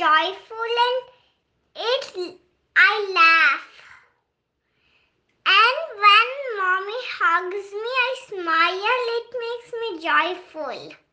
joyful and it I laugh. And when mommy hugs me, I smile. It makes me joyful.